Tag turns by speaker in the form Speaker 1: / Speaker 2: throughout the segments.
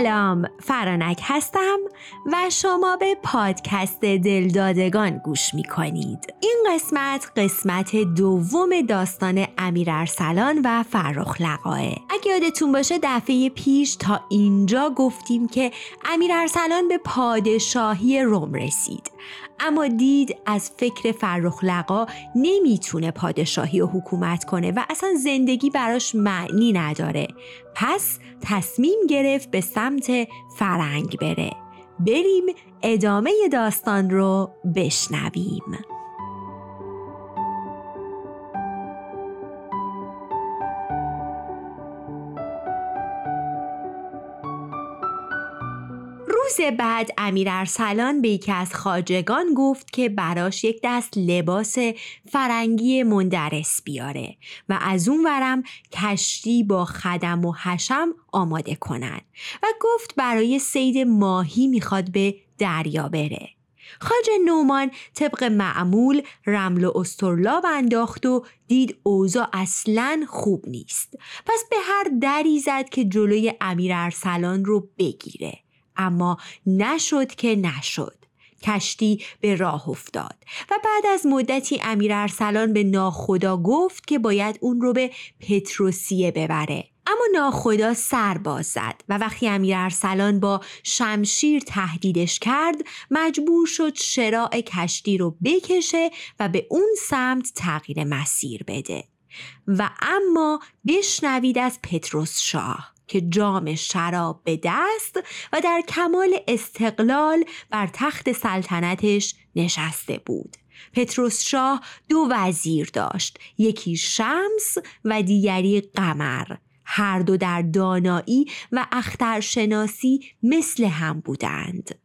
Speaker 1: سلام فرانک هستم و شما به پادکست دلدادگان گوش می کنید این قسمت قسمت دوم داستان امیر ارسلان و فرخ لقاه. اگه یادتون باشه دفعه پیش تا اینجا گفتیم که امیر ارسلان به پادشاهی روم رسید. اما دید از فکر فرخ لقا نمی‌تونه پادشاهی و حکومت کنه و اصلا زندگی براش معنی نداره. پس تصمیم گرفت به سمت فرنگ بره. بریم ادامه داستان رو بشنویم. بعد امیر ارسلان به یکی از خاجگان گفت که براش یک دست لباس فرنگی مندرس بیاره و از اون ورم کشتی با خدم و حشم آماده کنن و گفت برای سید ماهی می‌خواد به دریا بره. خاج نومان طبق معمول رمل و استرلاب انداخت و دید اوضاع اصلا خوب نیست پس به هر دری زد که جلوی امیر ارسلان رو بگیره اما نشد که نشد. کشتی به راه افتاد و بعد از مدتی امیر ارسلان به ناخدا گفت که باید اون رو به پتروسیه ببره. اما ناخدا سر باز زد و وقتی امیر ارسلان با شمشیر تهدیدش کرد مجبور شد شراع کشتی رو بکشه و به اون سمت تغییر مسیر بده. و اما بشنوید از پتروس شاه. که جام شراب به دست و در کمال استقلال بر تخت سلطنتش نشسته بود. پتروس شاه دو وزیر داشت یکی شمس و دیگری قمر هر دو در دانایی و اخترشناسی مثل هم بودند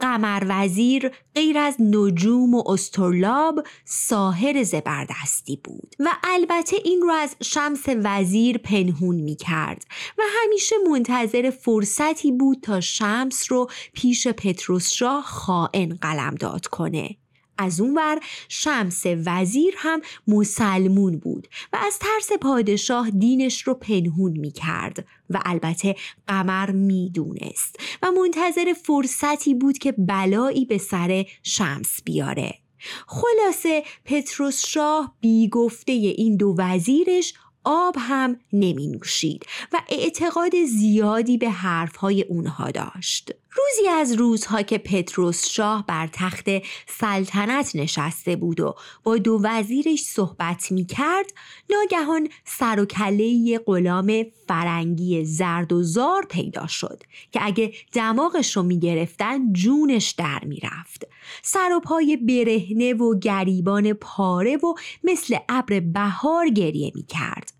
Speaker 1: قمر وزیر غیر از نجوم و استرلاب ساهر زبردستی بود و البته این رو از شمس وزیر پنهون می کرد و همیشه منتظر فرصتی بود تا شمس رو پیش پتروس شاه خائن قلمداد کنه. از اونور شمس وزیر هم مسلمون بود و از ترس پادشاه دینش رو پنهون می کرد و البته قمر می دونست و منتظر فرصتی بود که بلایی به سر شمس بیاره خلاصه پتروس شاه بی گفته این دو وزیرش آب هم نمی نوشید و اعتقاد زیادی به حرفهای اونها داشت. روزی از روزها که پتروس شاه بر تخت سلطنت نشسته بود و با دو وزیرش صحبت می کرد ناگهان سر و کله غلام فرنگی زرد و زار پیدا شد که اگه دماغش رو می گرفتن جونش در می رفت. سر و پای برهنه و گریبان پاره و مثل ابر بهار گریه می کرد.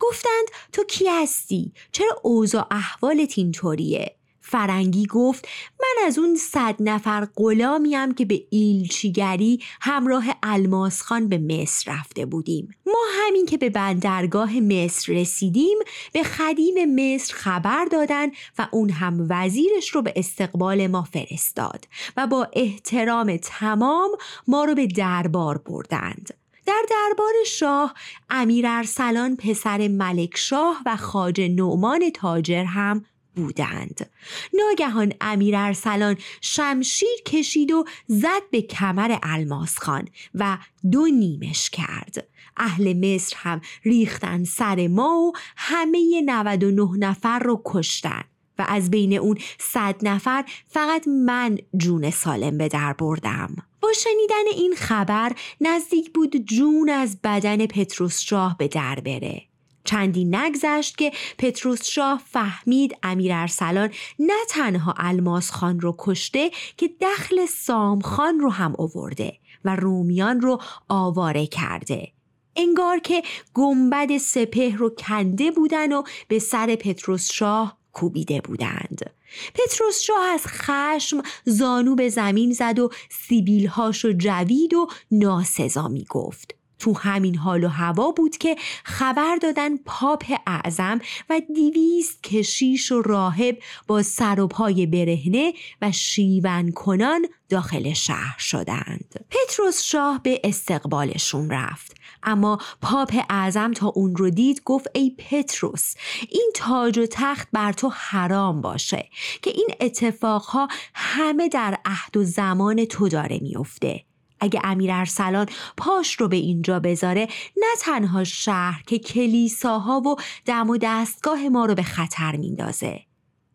Speaker 1: گفتند تو کی هستی؟ چرا اوضاع احوالت اینطوریه؟ فرنگی گفت من از اون صد نفر غلامیم که به ایلچیگری همراه الماس خان به مصر رفته بودیم. ما همین که به بندرگاه مصر رسیدیم به خدیم مصر خبر دادن و اون هم وزیرش رو به استقبال ما فرستاد و با احترام تمام ما رو به دربار بردند. در دربار شاه امیر ارسلان پسر ملک شاه و خاج نعمان تاجر هم بودند. ناگهان امیر ارسلان شمشیر کشید و زد به کمر الماس خان و دو نیمش کرد. اهل مصر هم ریختن سر ما و همه 99 نفر رو کشتن و از بین اون صد نفر فقط من جون سالم به در بردم. با شنیدن این خبر نزدیک بود جون از بدن پتروس شاه به در بره. چندی نگذشت که پتروس شاه فهمید امیر ارسلان نه تنها الماس خان رو کشته که دخل سام خان رو هم اوورده و رومیان رو آواره کرده. انگار که گنبد سپه رو کنده بودن و به سر پتروس شاه کوبیده بودند. پتروس شاه از خشم زانو به زمین زد و سیبیلهاش رو جوید و ناسزا می گفت تو همین حال و هوا بود که خبر دادن پاپ اعظم و دیویست کشیش و راهب با سر و پای برهنه و شیون کنان داخل شهر شدند. پتروس شاه به استقبالشون رفت. اما پاپ اعظم تا اون رو دید گفت ای پتروس این تاج و تخت بر تو حرام باشه که این اتفاقها همه در عهد و زمان تو داره میفته اگه امیر ارسلان پاش رو به اینجا بذاره نه تنها شهر که کلیساها و دم و دستگاه ما رو به خطر میندازه.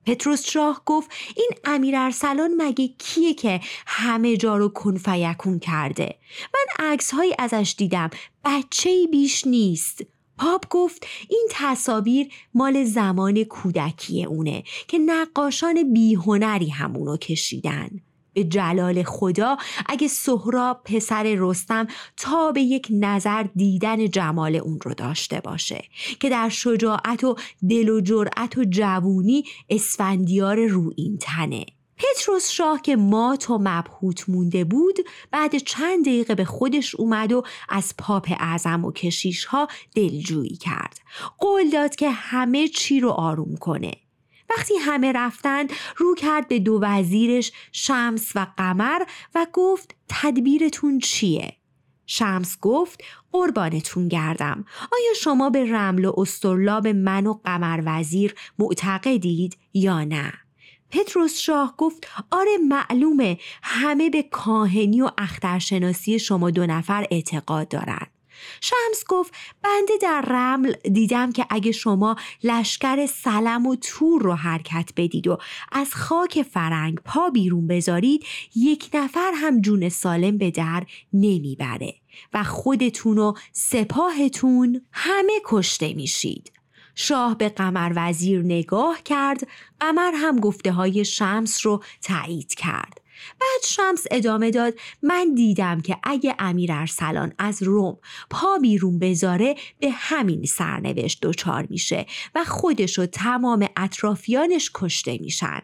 Speaker 1: پتروس شاه گفت این امیر ارسلان مگه کیه که همه جا رو کنفیکون کرده؟ من عکس هایی ازش دیدم بچه بیش نیست. پاپ گفت این تصاویر مال زمان کودکی اونه که نقاشان بیهنری همونو کشیدن. به جلال خدا. اگه سهراب پسر رستم تا به یک نظر دیدن جمال اون رو داشته باشه. که در شجاعت و دل و جرأت و جوونی اسفندیار رو این تنه. پتروس شاه که مات و مبهوت مونده بود بعد چند دقیقه به خودش اومد و از پاپ اعظم و کشیش ها دلجویی کرد. قول داد که همه چی رو آروم کنه. وقتی همه رفتند رو کرد به دو وزیرش شمس و قمر و گفت تدبیرتون چیه؟ شمس گفت قربانتون گردم آیا شما به رمل و استرلاب من و قمر وزیر معتقدید یا نه؟ پتروس شاه گفت آره معلومه همه به کاهنی و اخترشناسی شما دو نفر اعتقاد دارند. شمس گفت بنده در رمل دیدم که اگه شما لشکر سلم و تور رو حرکت بدید و از خاک فرنگ پا بیرون بذارید یک نفر هم جون سالم به در نمی‌بره و خودتون و سپاهتون همه کشته میشید. شاه به قمر وزیر نگاه کرد قمر هم گفته های شمس رو تایید کرد. بعد شمس ادامه داد من دیدم که اگه امیر ارسلان از روم پا بیرون بذاره به همین سرنوشت دچار میشه و خودش و تمام اطرافیانش کشته میشن.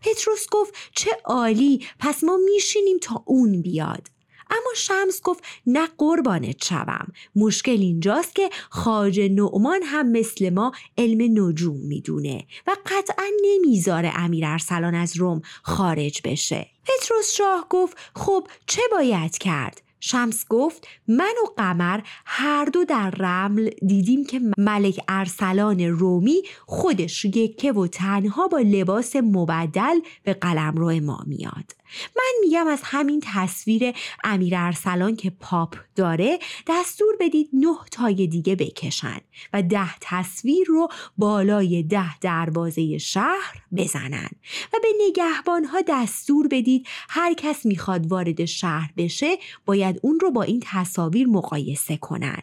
Speaker 1: پتروس گفت چه عالی پس ما میشینیم تا اون بیاد. اما شمس گفت نه قربانت شوم. مشکل اینجاست که خاج نعمان هم مثل ما علم نجوم می‌دونه و قطعا نمی‌ذاره امیر ارسلان از روم خارج بشه. پتروس شاه گفت خب چه باید کرد؟ شمس گفت من و قمر هر دو در رمل دیدیم که ملک ارسلان رومی خودش یکه و تنها با لباس مبدل به قلمرو ما میاد. من میگم از همین تصویر امیر ارسلان که پاپ داره دستور بدید نه تای دیگه بکشن و ده تصویر رو بالای ده دروازه شهر بزنن و به نگهبان ها دستور بدید هر کس می‌خواد وارد شهر بشه باید اون رو با این تصاویر مقایسه کنن.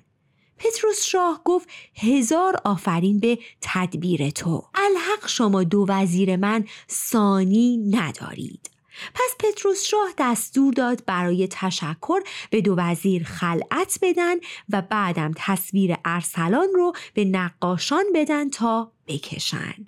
Speaker 1: پتروس شاه گفت هزار آفرین به تدبیر تو. الحق شما دو وزیر من سانی ندارید. پس پتروس شاه دستور داد برای تشکر به دو وزیر خلعت بدن و بعدم تصویر ارسلان رو به نقاشان بدن تا بکشن.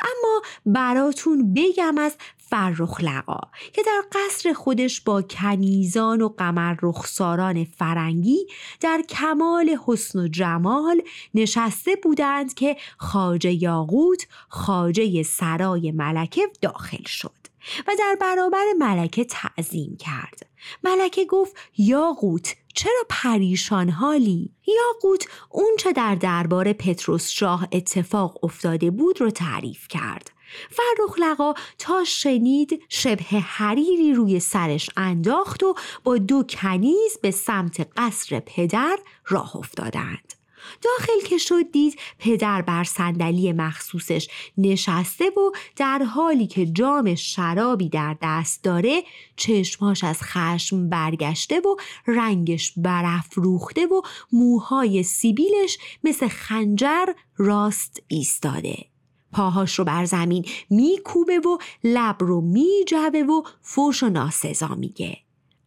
Speaker 1: اما براتون بگم از فرخ لقا که در قصر خودش با کنیزان و قمر رخساران فرنگی در کمال حسن و جمال نشسته بودند که خاجه یاقوت خاجه سرای ملکه داخل شد. و در برابر ملکه تعظیم کرد. ملکه گفت یاقوت چرا پریشان حالی؟ یاقوت اون چه در دربار پتروس شاه اتفاق افتاده بود رو تعریف کرد. فرخ لقا تا شنید شبه حریری روی سرش انداخت و با دو کنیز به سمت قصر پدر راه افتادند. داخل که شد دید پدر بر صندلی مخصوصش نشسته و در حالی که جام شرابی در دست داره چشماش از خشم برگشته و رنگش برافروخته و موهای سیبیلش مثل خنجر راست ایستاده. پاهاش رو بر زمین میکوبه و لب رو میجوه و فوش و ناسزا میگه.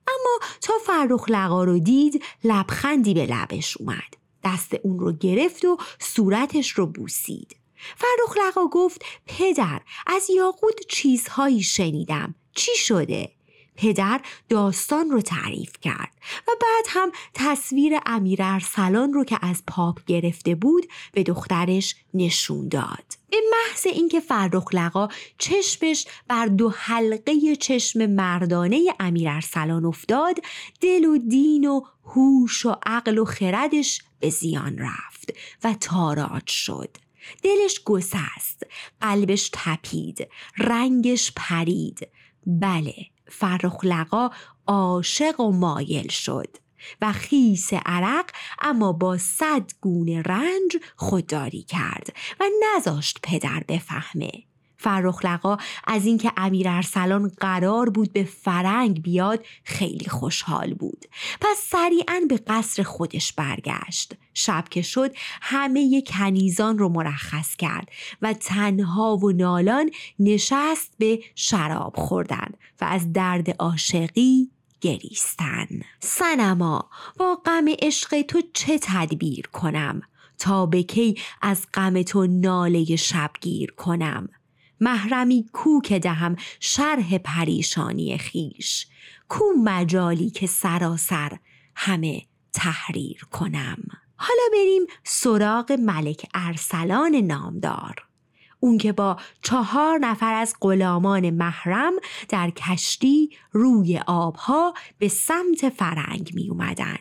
Speaker 1: اما تا فرخ لقا رو دید لبخندی به لبش اومد. دست اون رو گرفت و صورتش رو بوسید فرخ لقا گفت پدر از یاقوت چیزهایی شنیدم چی شده؟ پدر داستان رو تعریف کرد و بعد هم تصویر امیر ارسلان رو که از پاپ گرفته بود به دخترش نشون داد. به محض اینکه فرخ لقا چشمش بر دو حلقه چشم مردانه امیر ارسلان افتاد دل و دین و هوش و عقل و خردش به زیان رفت و تاراج شد. دلش گسست قلبش تپید رنگش پرید. بله فرخ لقا عاشق و مایل شد و خیس عرق اما با صد گونه رنج خودداری کرد و نذاشت پدر بفهمه. فرخلقا از اینکه امیر ارسلان قرار بود به فرنگ بیاد خیلی خوشحال بود. پس سریعا به قصر خودش برگشت. شب که شد همه کنیزان رو مرخص کرد و تنها و نالان نشست به شراب خوردن و از درد عاشقی گریستن. سنما با غم عشق تو چه تدبیر کنم؟ تا به کی از غم تو ناله شبگیر کنم؟ محرمی کو که دهم شرح پریشانی خیش کو مجالی که سراسر همه تحریر کنم. حالا بریم سراغ ملک ارسلان نامدار. اون که با چهار نفر از غلامان محرم در کشتی روی آبها به سمت فرنگ می اومدن.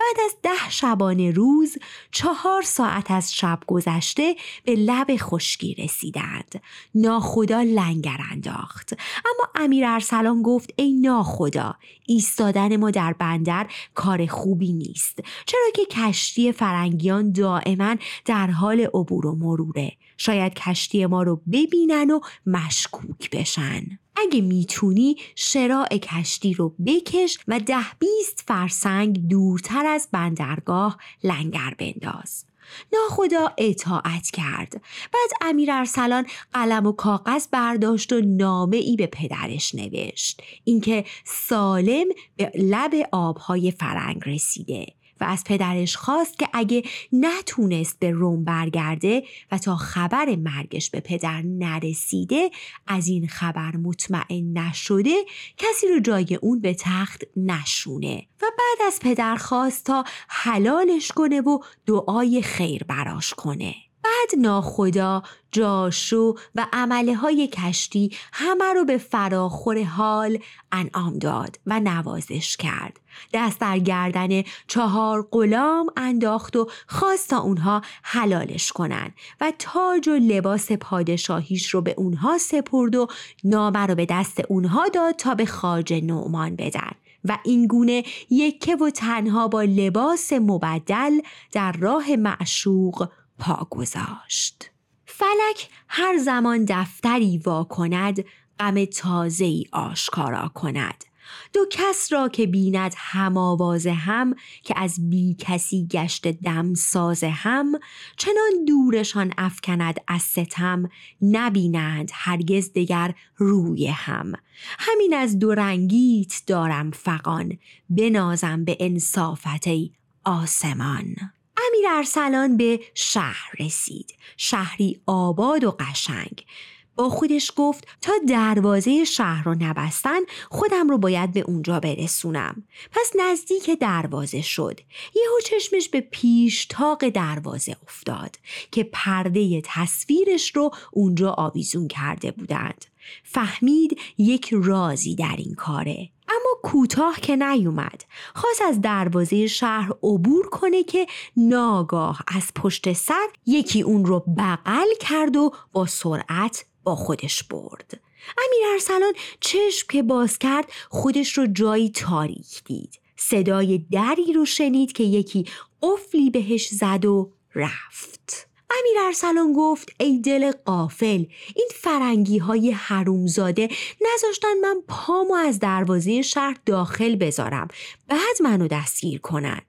Speaker 1: بعد از ده شبانه روز چهار ساعت از شب گذشته به لب خشکی رسیدند. ناخدا لنگر انداخت. اما امیر ارسلان گفت ای ناخدا ایستادن ما در بندر کار خوبی نیست چرا که کشتی فرنگیان دائما در حال عبور و مروره شاید کشتی ما رو ببینن و مشکوک بشن. اگه می‌تونی شراع کشتی رو بکش و ده بیست فرسنگ دورتر از بندرگاه لنگر بنداز. ناخدا اطاعت کرد. بعد امیر ارسلان قلم و کاغذ برداشت و نامه ای به پدرش نوشت. اینکه سالم به لب آبهای فرنگ رسیده. و از پدرش خواست که اگه نتونست به روم برگرده و تا خبر مرگش به پدر نرسیده از این خبر مطمئن نشده کسی رو جای اون به تخت نشونه. و بعد از پدر خواست تا حلالش کنه و دعای خیر براش کنه. بعد ناخدا جاشو و عمله های کشتی همه رو به فراخور حال انعام داد و نوازش کرد. دست در گردن چهار غلام انداخت و خواست تا اونها حلالش کنن و تاج و لباس پادشاهیش رو به اونها سپرد و نامه رو به دست اونها داد تا به خاج نعمان بدن و این گونه یکه و تنها با لباس مبدل در راه معشوق پا گذاشت فلک هر زمان دفتری وا کند غم تازه ای آشکارا کند. دو کس را که بیند هم آواز هم که از بی کسی گشت دم ساز هم چنان دورشان افکند از ستم نبینند هرگز دگر روی هم. همین از دو رنگیت دارم فقان بنازم به انصافت آسمان. امیر ارسلان به شهر رسید. شهری آباد و قشنگ. با خودش گفت تا دروازه شهر رو نبستن خودم رو باید به اونجا برسونم. پس نزدیک دروازه شد. یهو چشمش به پیشتاق دروازه افتاد که پرده تصویرش رو اونجا آویزون کرده بودند. فهمید یک رازی در این کاره. اما کوتاه که نیومد. خواست از دروازه شهر عبور کنه که ناگاه از پشت سر یکی اون رو بغل کرد و با سرعت با خودش برد. امیر ارسلان چشم که باز کرد خودش رو جایی تاریک دید. صدای دری رو شنید که یکی قفلی بهش زد و رفت. امیر ارسلان گفت ای دل قافل این فرنگی های حرومزاده نذاشتن من پامو از دروازه شهر داخل بذارم. بعد منو دستگیر کنن.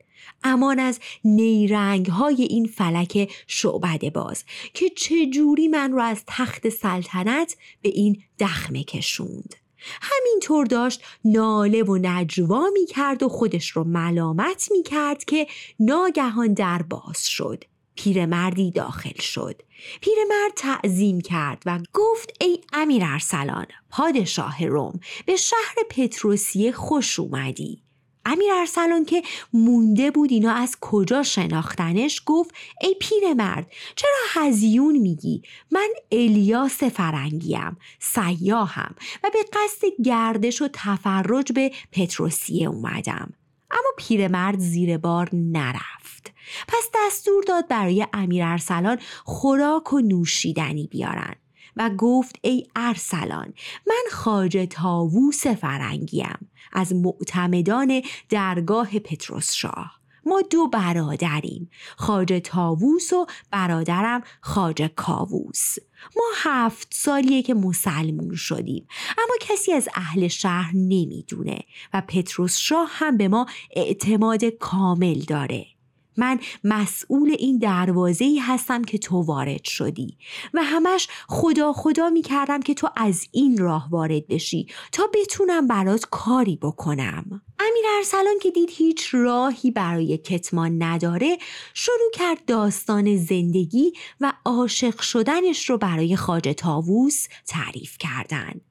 Speaker 1: امان از نیرنگ های این فلک شعبده باز که چجوری من رو از تخت سلطنت به این دخمه کشوند. همینطور داشت ناله و نجوا می کرد و خودش رو ملامت می کرد که ناگهان در باز شد. پیرمردی داخل شد. پیرمرد تعظیم کرد و گفت ای امیر ارسلان پادشاه روم به شهر پتروسیه خوش اومدی. امیر ارسلان که مونده بود اینا از کجا شناختنش گفت ای پیرمرد چرا هزیون میگی؟ من الیاس فرنگیم سیاهم و به قصد گردش و تفرج به پتروسیه اومدم. اما پیرمرد زیر بار نرفت. پس دستور داد برای امیر ارسلان خوراک و نوشیدنی بیارن و گفت ای ارسلان من خاج تاووس فرنگیم. از معتمدان درگاه پتروس شاه ما دو برادریم خاج تاووس و برادرم خاج کاووس. ما هفت سالیه که مسلمون شدیم اما کسی از اهل شهر نمی‌دونه و پتروس شاه هم به ما اعتماد کامل داره. من مسئول این دروازه ای هستم که تو وارد شدی و همش خدا خدا می کردم که تو از این راه وارد بشی تا بتونم برات کاری بکنم. امیر ارسلان که دید هیچ راهی برای کتمان نداره شروع کرد داستان زندگی و عاشق شدنش رو برای خاج تاووس تعریف کردن.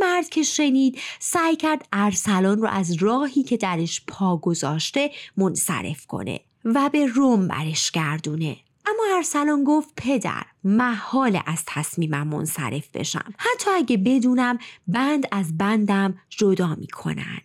Speaker 1: مرد که شنید سعی کرد ارسلان رو از راهی که درش پا گذاشته منصرف کنه. و به روم برش گردونه. اما ارسلان گفت پدر محال از تصمیمم منصرف بشم. حتی اگه بدونم بند از بندم جدا می‌کنن.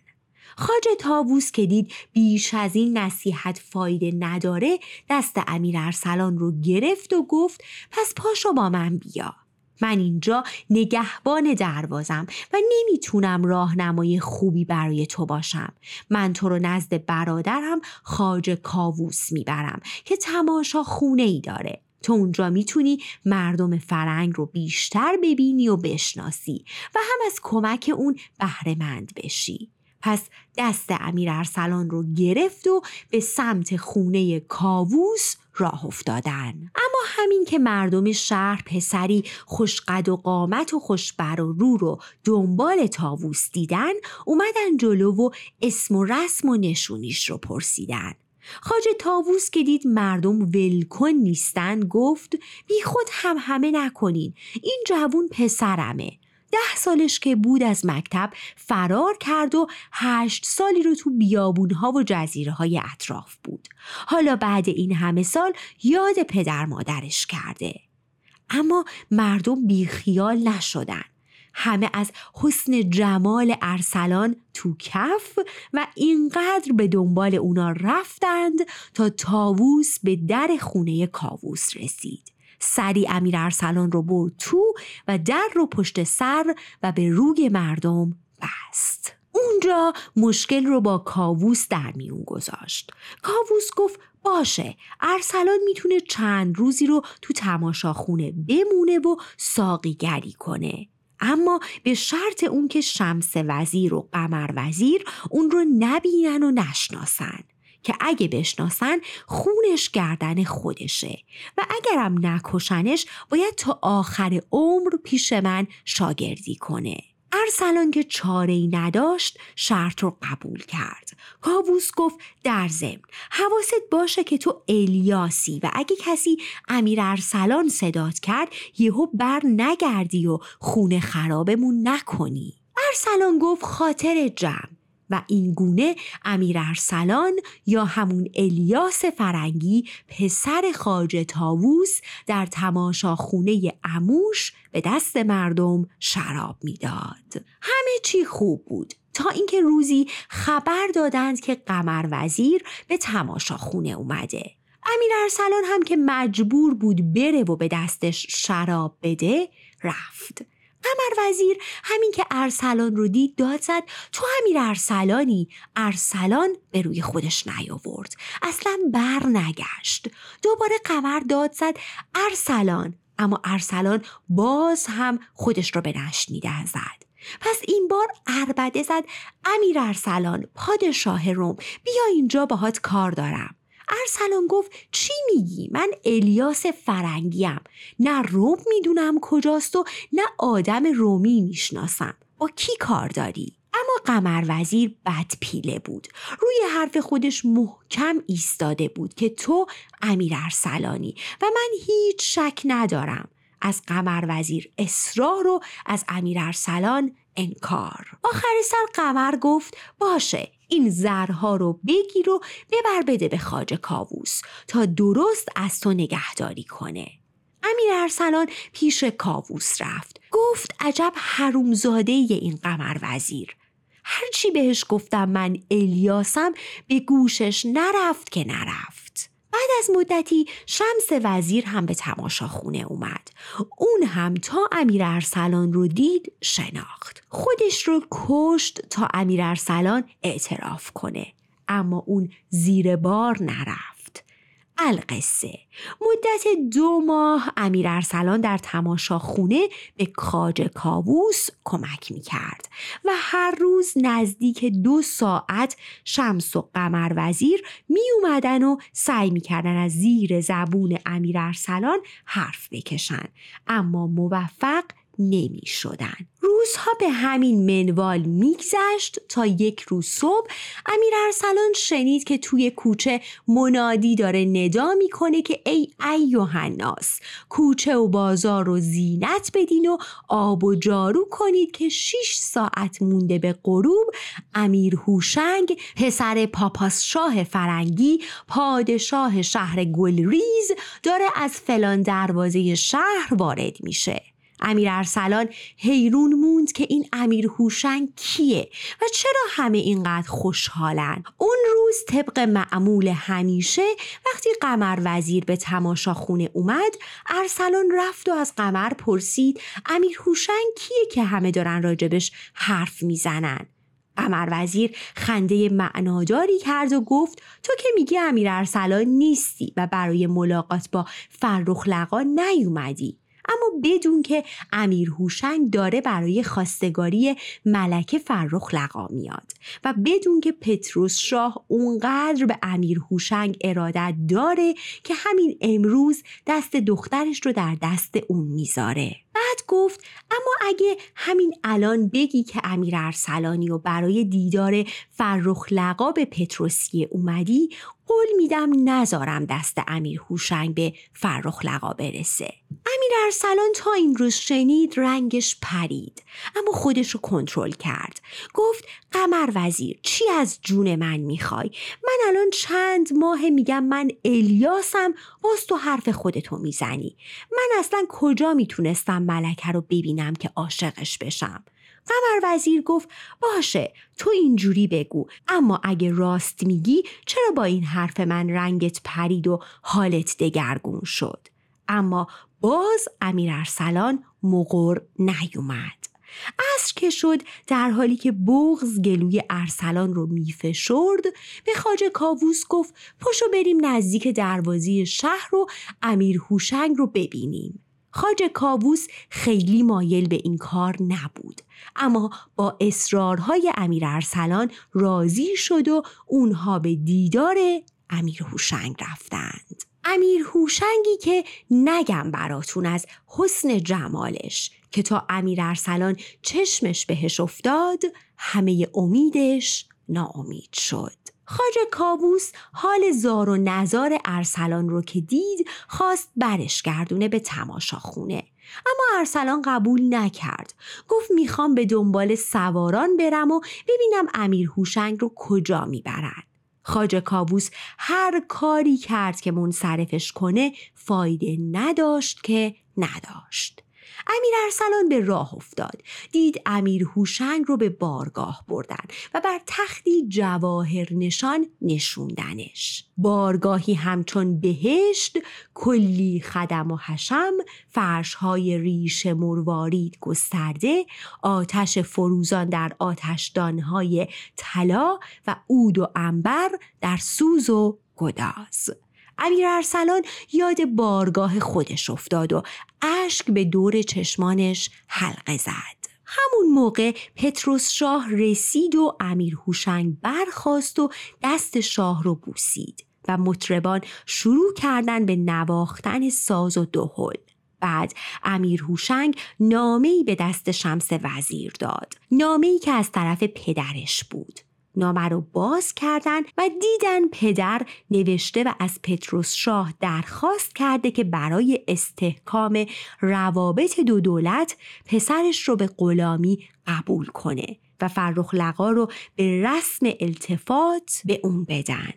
Speaker 1: خاج تاووس که دید بیش از این نصیحت فایده نداره دست امیر ارسلان رو گرفت و گفت پس پاشو با من بیا. من اینجا نگهبان دروازم و نمی‌تونم راهنمای خوبی برای تو باشم. من تو رو نزد برادرم خاج کاووس می‌برم که تماشا خونه ای داره. تو اونجا می‌تونی مردم فرنگ رو بیشتر ببینی و بشناسی و هم از کمک اون بهرهمند بشی. پس دست امیر ارسلان رو گرفت و به سمت خونه کاووس راه افتادن. اما همین که مردم شهر پسری خوشقد و قامت و خوشبر و رو رو دنبال تاووس دیدن اومدن جلو و اسم و رسم و نشونیش رو پرسیدن. خاج تاووس که دید مردم ولکن نیستن گفت بی خود هم همه نکنین. این جوون پسرمه. ده سالش که بود از مکتب فرار کرد و هشت سالی رو تو بیابونها و جزیره های اطراف بود. حالا بعد این همه سال یاد پدر مادرش کرده. اما مردم بیخیال نشدن. همه از حسن جمال ارسلان تو کف و اینقدر به دنبال اونا رفتند تا تاووس به در خونه کاووس رسید. سری امیر ارسلان رو برد تو و در رو پشت سر و به روی مردم بست. اونجا مشکل رو با کاووس در میون گذاشت. کاووس گفت باشه ارسلان می‌تونه چند روزی رو تو تماشاخونه بمونه و ساقیگری کنه. اما به شرط اون که شمس وزیر و قمر وزیر اون رو نبینن و نشناسن. که اگه بشناسن خونش گردن خودشه و اگرم نکشنش باید تا آخر عمر پیش من شاگردی کنه. ارسلان که چاره ای نداشت شرط رو قبول کرد. کاووس گفت در ضمن حواست باشه که تو الیاسی و اگه کسی امیر ارسلان صدات کرد یهو بر نگردی و خونه خرابمون نکنی. ارسلان گفت خاطر جمع. و این گونه امیر ارسلان یا همون الیاس فرنگی پسر خاج تاووس در تماشاخونه اموش به دست مردم شراب می‌داد. همه چی خوب بود تا اینکه روزی خبر دادند که قمر وزیر به تماشاخونه اومده. امیر ارسلان هم که مجبور بود بره و به دستش شراب بده رفت. قمر وزیر همین که ارسلان رو دید داد زد تو امیر ارسلانی؟ ارسلان به روی خودش نیاورد اصلا بر نگشت. دوباره قمر داد زد ارسلان. اما ارسلان باز هم خودش رو به نشنیده زد. پس این بار اربده زد امیر ارسلان پادشاه روم بیا اینجا باهات کار دارم. ارسلان گفت چی میگی؟ من الیاس فرنگیم. نه روم می‌دونم کجاست و نه آدم رومی می‌شناسم. با کی کار داری؟ اما قمر وزیر بد پیله بود. روی حرف خودش محکم ایستاده بود که تو امیر ارسلانی و من هیچ شک ندارم. از قمر وزیر اصرار و از امیر ارسلان انکار. آخر سر قمر گفت باشه این زرها رو بگیر و ببر بده به خاج کاووس تا درست از تو نگهداری کنه. امیر ارسلان پیش کاووس رفت. گفت عجب حرومزاده این قمر وزیر. هرچی بهش گفتم من الیاسم به گوشش نرفت که نرفت. بعد از مدتی شمس وزیر هم به تماشاخونه اومد. اون هم تا امیر ارسلان رو دید شناخت. خودش رو کشت تا امیر ارسلان اعتراف کنه. اما اون زیر بار نرفت. القصه. مدت دو ماه امیر ارسلان در خونه به کاج کاووس کمک می کرد و هر روز نزدیک دو ساعت شمس و قمر وزیر می اومدن و سعی می کردن از زیر زبون امیر ارسلان حرف بکشن. اما موفق نمی شدن. روزها به همین منوال میگذشت تا یک روز صبح امیر ارسلان شنید که توی کوچه منادی داره ندا می‌کنه که ای ایوهناس کوچه و بازار و زینت بدین و آب و جارو کنید که شیش ساعت مونده به غروب امیر هوشنگ پسر پاپاس شاه فرنگی پادشاه شهر گلریز داره از فلان دروازه شهر وارد میشه امیر ارسلان حیرون موند که این امیر هوشنگ کیه و چرا همه اینقدر خوشحالن. اون روز طبق معمول همیشه وقتی قمر وزیر به تماشاخونه اومد ارسلان رفت و از قمر پرسید امیر هوشنگ کیه که همه دارن راجبش حرف می‌زنن؟ قمر وزیر خنده معناداری کرد و گفت تو که میگی امیر ارسلان نیستی و برای ملاقات با فرخ لقا نیومدی. اما بدون که امیر هوشنگ داره برای خواستگاری ملکه فرخ لقا میاد و بدون که پتروس شاه اونقدر به امیر هوشنگ ارادت داره که همین امروز دست دخترش رو در دست اون می‌ذاره. بعد گفت اما اگه همین الان بگی که امیر ارسلانی و برای دیدار فرخ لقا به پتروسیه اومدی قول میدم نذارم دست امیر هوشنگ به فرخ لقا برسه. امیر ارسلان تا این روز شنید رنگش پرید اما خودش رو کنترل کرد. گفت قمر وزیر چی از جون من می‌خوای؟ من الان چند ماه میگم من الیاسم باز تو حرف خودتو می‌زنی. من اصلا کجا می‌تونستم ملکه رو ببینم که عاشقش بشم. قمر وزیر گفت باشه تو اینجوری بگو اما اگه راست میگی چرا با این حرف من رنگت پرید و حالت دگرگون شد؟ اما باز امیر ارسلان مقر نیومد. عصر که شد در حالی که بغز گلوی ارسلان رو میفشرد به خاجه کاووس گفت پشو بریم نزدیک دروازی شهر رو امیر هوشنگ رو ببینیم. خاج کاووس خیلی مایل به این کار نبود. اما با اصرارهای امیر ارسلان راضی شد و اونها به دیدار امیر هوشنگ رفتند. امیر هوشنگی که نگم براتون از حسن جمالش که تا امیر ارسلان چشمش بهش افتاد همه امیدش ناامید شد. خاج کابوس حال زار و نزار ارسلان رو که دید خواست برش گردونه به تماشا خونه اما ارسلان قبول نکرد. گفت می‌خوام به دنبال سواران برم و ببینم امیر هوشنگ رو کجا می‌برن خاج کابوس هر کاری کرد که منصرفش کنه فایده نداشت که نداشت. امیر ارسلان به راه افتاد. دید امیر هوشنگ رو به بارگاه بردن و بر تختی جواهر نشان نشوندنش. بارگاهی همچون بهشت کلی خدم و حشم فرشهای ریش مروارید گسترده آتش فروزان در آتشدانهای طلا و عود و انبر در سوز و گداز. امیر ارسلان یاد بارگاه خودش افتاد و اشک به دور چشمانش حلقه زد. همون موقع پتروس شاه رسید و امیر هوشنگ برخواست و دست شاه رو بوسید و مطربان شروع کردن به نواختن ساز و دهل. بعد امیر هوشنگ نامه‌ای به دست شمس وزیر داد نامه‌ای که از طرف پدرش بود نامه رو باز کردند و دیدن پدر نوشته و از پتروس شاه درخواست کرده که برای استحکام روابط دو دولت پسرش رو به غلامی قبول کنه و فرخ لقا رو به رسم التفات به اون بدن.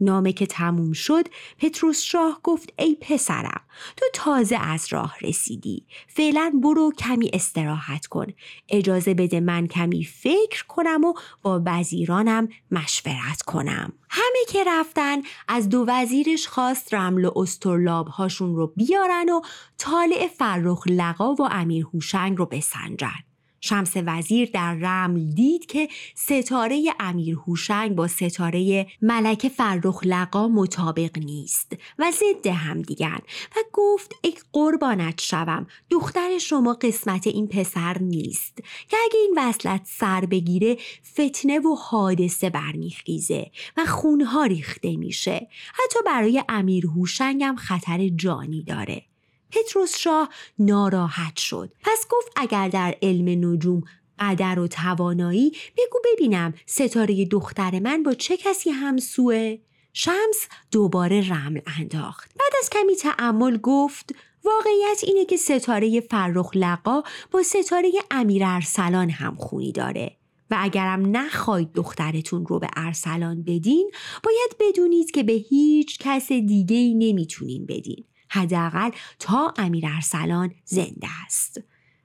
Speaker 1: نامه که تموم شد پتروس شاه گفت ای پسرم تو تازه از راه رسیدی. فعلا برو کمی استراحت کن. اجازه بده من کمی فکر کنم و با وزیرانم مشورت کنم. همه که رفتن از دو وزیرش خواست رمل و استرلاب هاشون رو بیارن و طالع فرخ لقا و امیر هوشنگ رو بسنجن. شمس وزیر در رمل دید که ستاره امیر هوشنگ با ستاره ملک فرخ لقا مطابق نیست و ضد هم دیگن و گفت ای قربانت شوم دختر شما قسمت این پسر نیست که اگه این وصلت سر بگیره فتنه و حادثه برمیخیزه و خونها ریخته میشه. حتی برای امیر هوشنگ هم خطر جانی داره. پتروس شاه ناراحت شد. پس گفت اگر در علم نجوم قدر و توانایی بگو ببینم ستاره دختر من با چه کسی همسوه؟ شمس دوباره رمل انداخت. بعد از کمی تعمل گفت واقعیت اینه که ستاره فرخ لقا با ستاره امیر ارسلان هم خونی داره. و اگرم نخواید دخترتون رو به ارسلان بدین باید بدونید که به هیچ کس دیگه ای نمی‌تونین بدین. حداقل تا امیر ارسلان زنده است.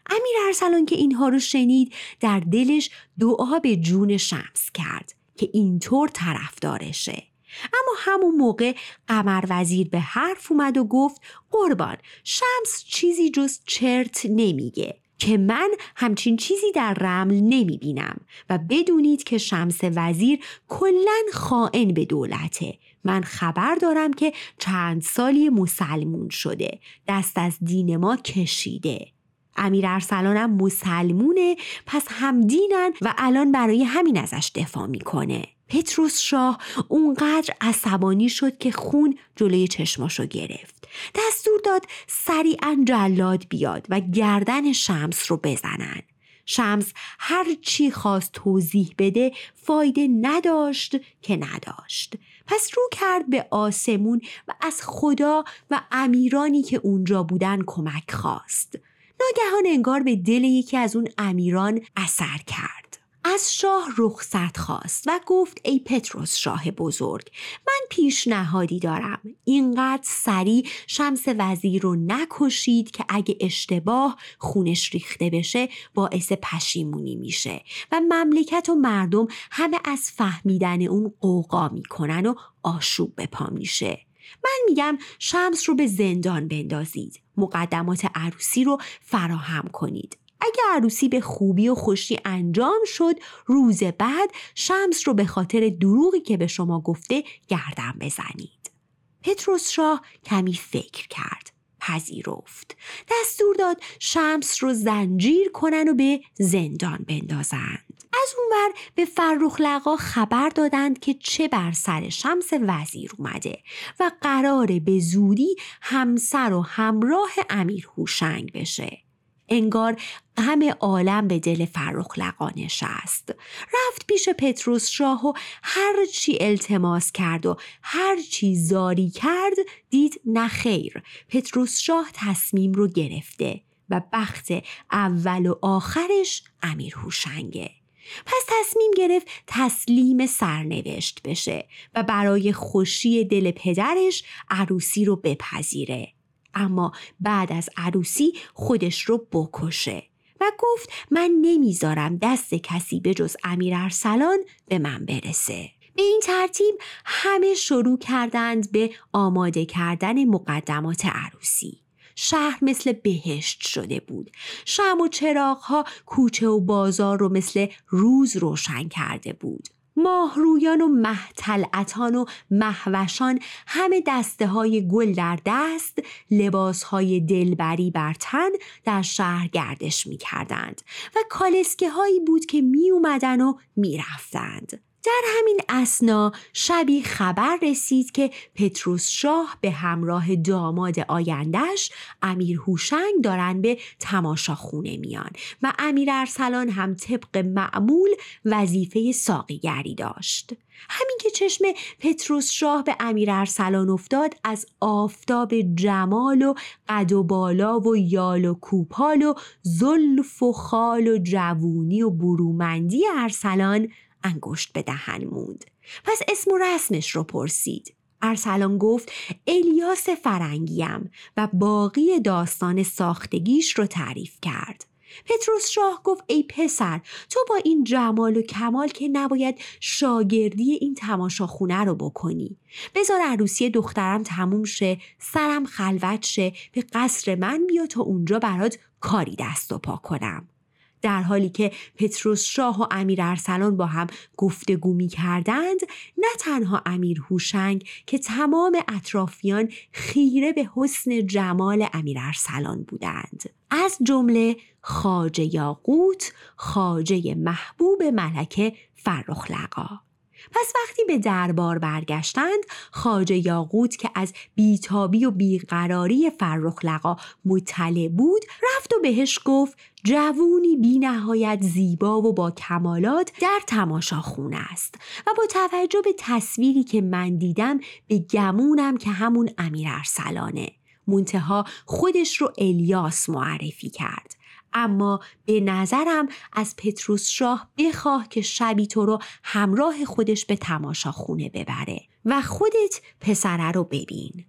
Speaker 1: امیر ارسلان که اینها رو شنید در دلش دعا به جون شمس کرد که اینطور طرفدارشه. اما همون موقع قمر وزیر به حرف اومد و گفت قربان شمس چیزی جز چرت نمیگه که من همچین چیزی در رمل نمی بینم و بدونید که شمس وزیر کلا خائن به دولته من خبر دارم که چند سالی مسلمون شده. دست از دین ما کشیده. امیر ارسلانم مسلمونه پس همدینن و الان برای همین ازش دفاع می‌کنه. پتروس شاه اونقدر عصبانی شد که خون جلوی چشماشو گرفت. دستور داد سریعا جلاد بیاد و گردن شمس رو بزنن. شمس هر چی خواست توضیح بده فایده نداشت که نداشت. پس رو کرد به آسمون و از خدا و امیرانی که اونجا بودن کمک خواست. ناگهان انگار به دل یکی از اون امیران اثر کرد. از شاه رخصت خواست و گفت ای پتروس شاه بزرگ من پیشنهادی دارم. اینقدر سریع شمس وزیر رو نکشید که اگه اشتباه خونش ریخته بشه باعث پشیمونی میشه و مملکت و مردم همه از فهمیدن اون قوقا می‌کنن و آشوب به پا میشه. من میگم شمس رو به زندان بندازید. مقدمات عروسی رو فراهم کنید. اگر عروسی به خوبی و خوشی انجام شد روز بعد شمس رو به خاطر دروغی که به شما گفته گردن بزنید. پتروس شاه کمی فکر کرد پذیرفت. دستور داد شمس رو زنجیر کنن و به زندان بندازند. از اونور به فرخ لقا خبر دادند که چه بر سر شمس وزیر اومده و قراره به زودی همسر و همراه امیر هوشنگ بشه. انگار غم عالم به دل فرخ لقا نشست. رفت پیش پتروس شاه و هر چی التماس کرد و هر چی زاری کرد دید نخیر پتروس شاه تصمیم رو گرفته و بخت اول و آخرش امیر هوشنگه. پس تصمیم گرفت تسلیم سرنوشت بشه و برای خوشی دل پدرش عروسی رو بپذیره. اما بعد از عروسی خودش رو بکشه و گفت من نمی‌ذارم دست کسی به جز امیر ارسلان به من برسه. به این ترتیب همه شروع کردند به آماده کردن مقدمات عروسی. شهر مثل بهشت شده بود. شم و چراغها کوچه و بازار رو مثل روز روشن کرده بود. ماهرویان و محتلعتان و محوشان همه دسته های گل در دست لباس های دلبری بر تن در شهر گردش می کردند و کالسکه هایی بود که می اومدن و می رفتند. در همین اسنا شبی خبر رسید که پتروس شاه به همراه داماد آیندهش امیر هوشنگ دارن به تماشاخونه میان و امیر ارسلان هم طبق معمول وظیفه ساقیگری داشت. همین که چشم پتروس شاه به امیر ارسلان افتاد از آفتاب جمال و قد و بالا و یال و کوپال و زلف و خال و جوونی و برومندی ارسلان انگشت به دهن موند. پس اسم و رسمش رو پرسید. ارسلان گفت الیاس فرنگیم و باقی داستان ساختگیش رو تعریف کرد. پتروس شاه گفت ای پسر تو با این جمال و کمال که نباید شاگردی این تماشاخونه رو بکنی. بذار عروسی دخترم تموم شه سرم خلوت شه به قصر من بیا تا اونجا برات کاری دست و پا کنم. در حالی که پتروس شاه و امیر ارسلان با هم گفتگو می کردند نه تنها امیر هوشنگ که تمام اطرافیان خیره به حسن جمال امیر ارسلان بودند. از جمله خاجه یاقوت خاجه محبوب ملکه فرخ لقا پس وقتی به دربار برگشتند خاجه یاقوت که از بیتابی و بیقراری فرخ لقا مطلع بود رفت و بهش گفت جوونی بی نهایت زیبا و با کمالات در تماشا خونه است و با توجه به تصویری که من دیدم به گمونم که همون امیر ارسلانه. منتها خودش رو الیاس معرفی کرد. اما به نظرم از پتروس شاه بخواه که شبی تو رو همراه خودش به تماشا خونه ببره و خودت پسره رو ببین.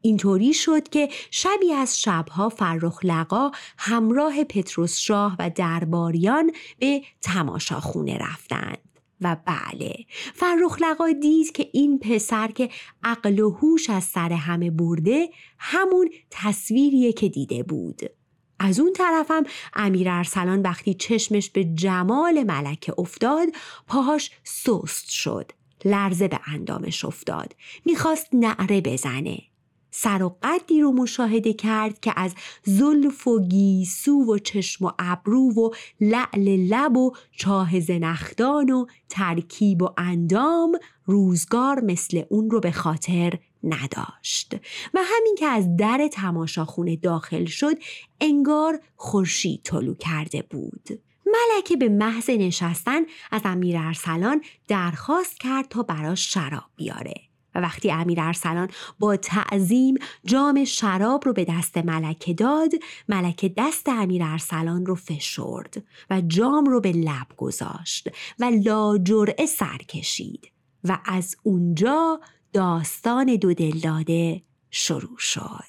Speaker 1: اینطوری شد که شبی از شبها فرخ لقا همراه پتروس شاه و درباریان به تماشاخونه رفتند. و بله فرخ لقا دید که این پسر که عقل و هوش از سر همه برده همون تصویریه که دیده بود. از اون طرفم امیر ارسلان وقتی چشمش به جمال ملکه افتاد پاهاش سست شد لرزه به اندامش افتاد می‌خواست نعره بزنه. سر و قدی رو مشاهده کرد که از زلف و گیسو و چشم و ابرو و لعل لب و چاه زنخدان و ترکیب و اندام روزگار مثل اون رو به خاطر نداشت. و همین که از در تماشاخونه داخل شد انگار خورشید طلو کرده بود. ملکه به محض نشستن از امیر ارسلان درخواست کرد تا براش شراب بیاره. و وقتی امیر ارسلان با تعظیم جام شراب رو به دست ملکه داد ملکه دست امیر ارسلان رو فشرد و جام رو به لب گذاشت و لاجرعه سر کشید. و از اونجا داستان دو دلداده شروع شد.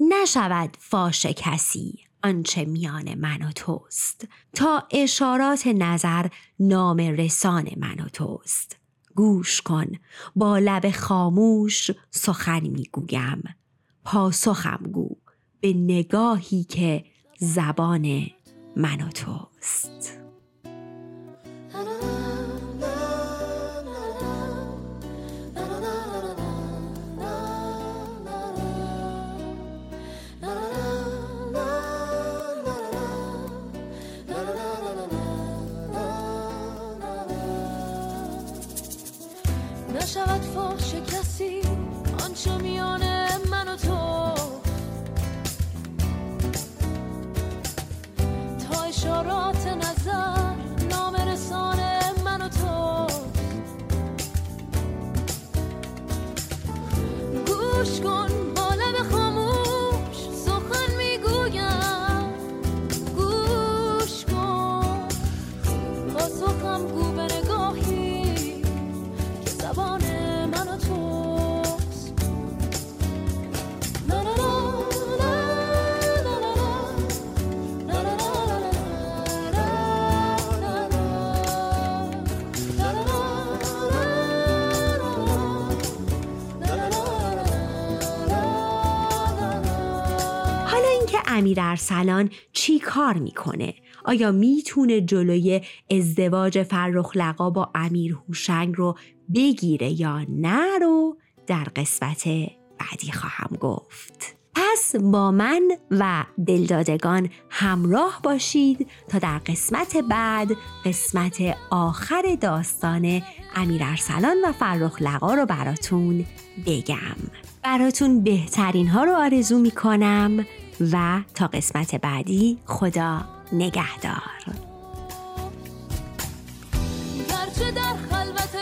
Speaker 1: نشود فاش کسی آنچه میان من و توست. تا اشارات نظر نام رسان من و توست. گوش کن با لب خاموش سخن می‌گویم. پاسخم گو به نگاهی که زبان من و توست.
Speaker 2: گوش
Speaker 1: ارسلان چی کار می‌کنه؟ آیا می‌تونه جلوی ازدواج فرخ لقا با امیر هوشنگ رو بگیره یا نه رو در قسمت بعدی خواهم گفت. پس با من و دلدادگان همراه باشید تا در قسمت بعد قسمت آخر داستان امیر ارسلان و فرخ لقا رو براتون بگم. براتون بهترین ها رو آرزو می کنم و تا قسمت بعدی خدا نگهدار.
Speaker 2: در خلوت